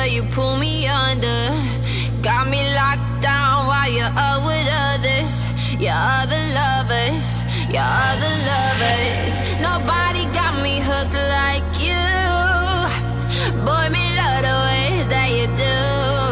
but you pull me under. Got me locked down while you're out with others. You're other lovers, you're other lovers. Nobody got me hooked like you. Boy, me love the way that you do.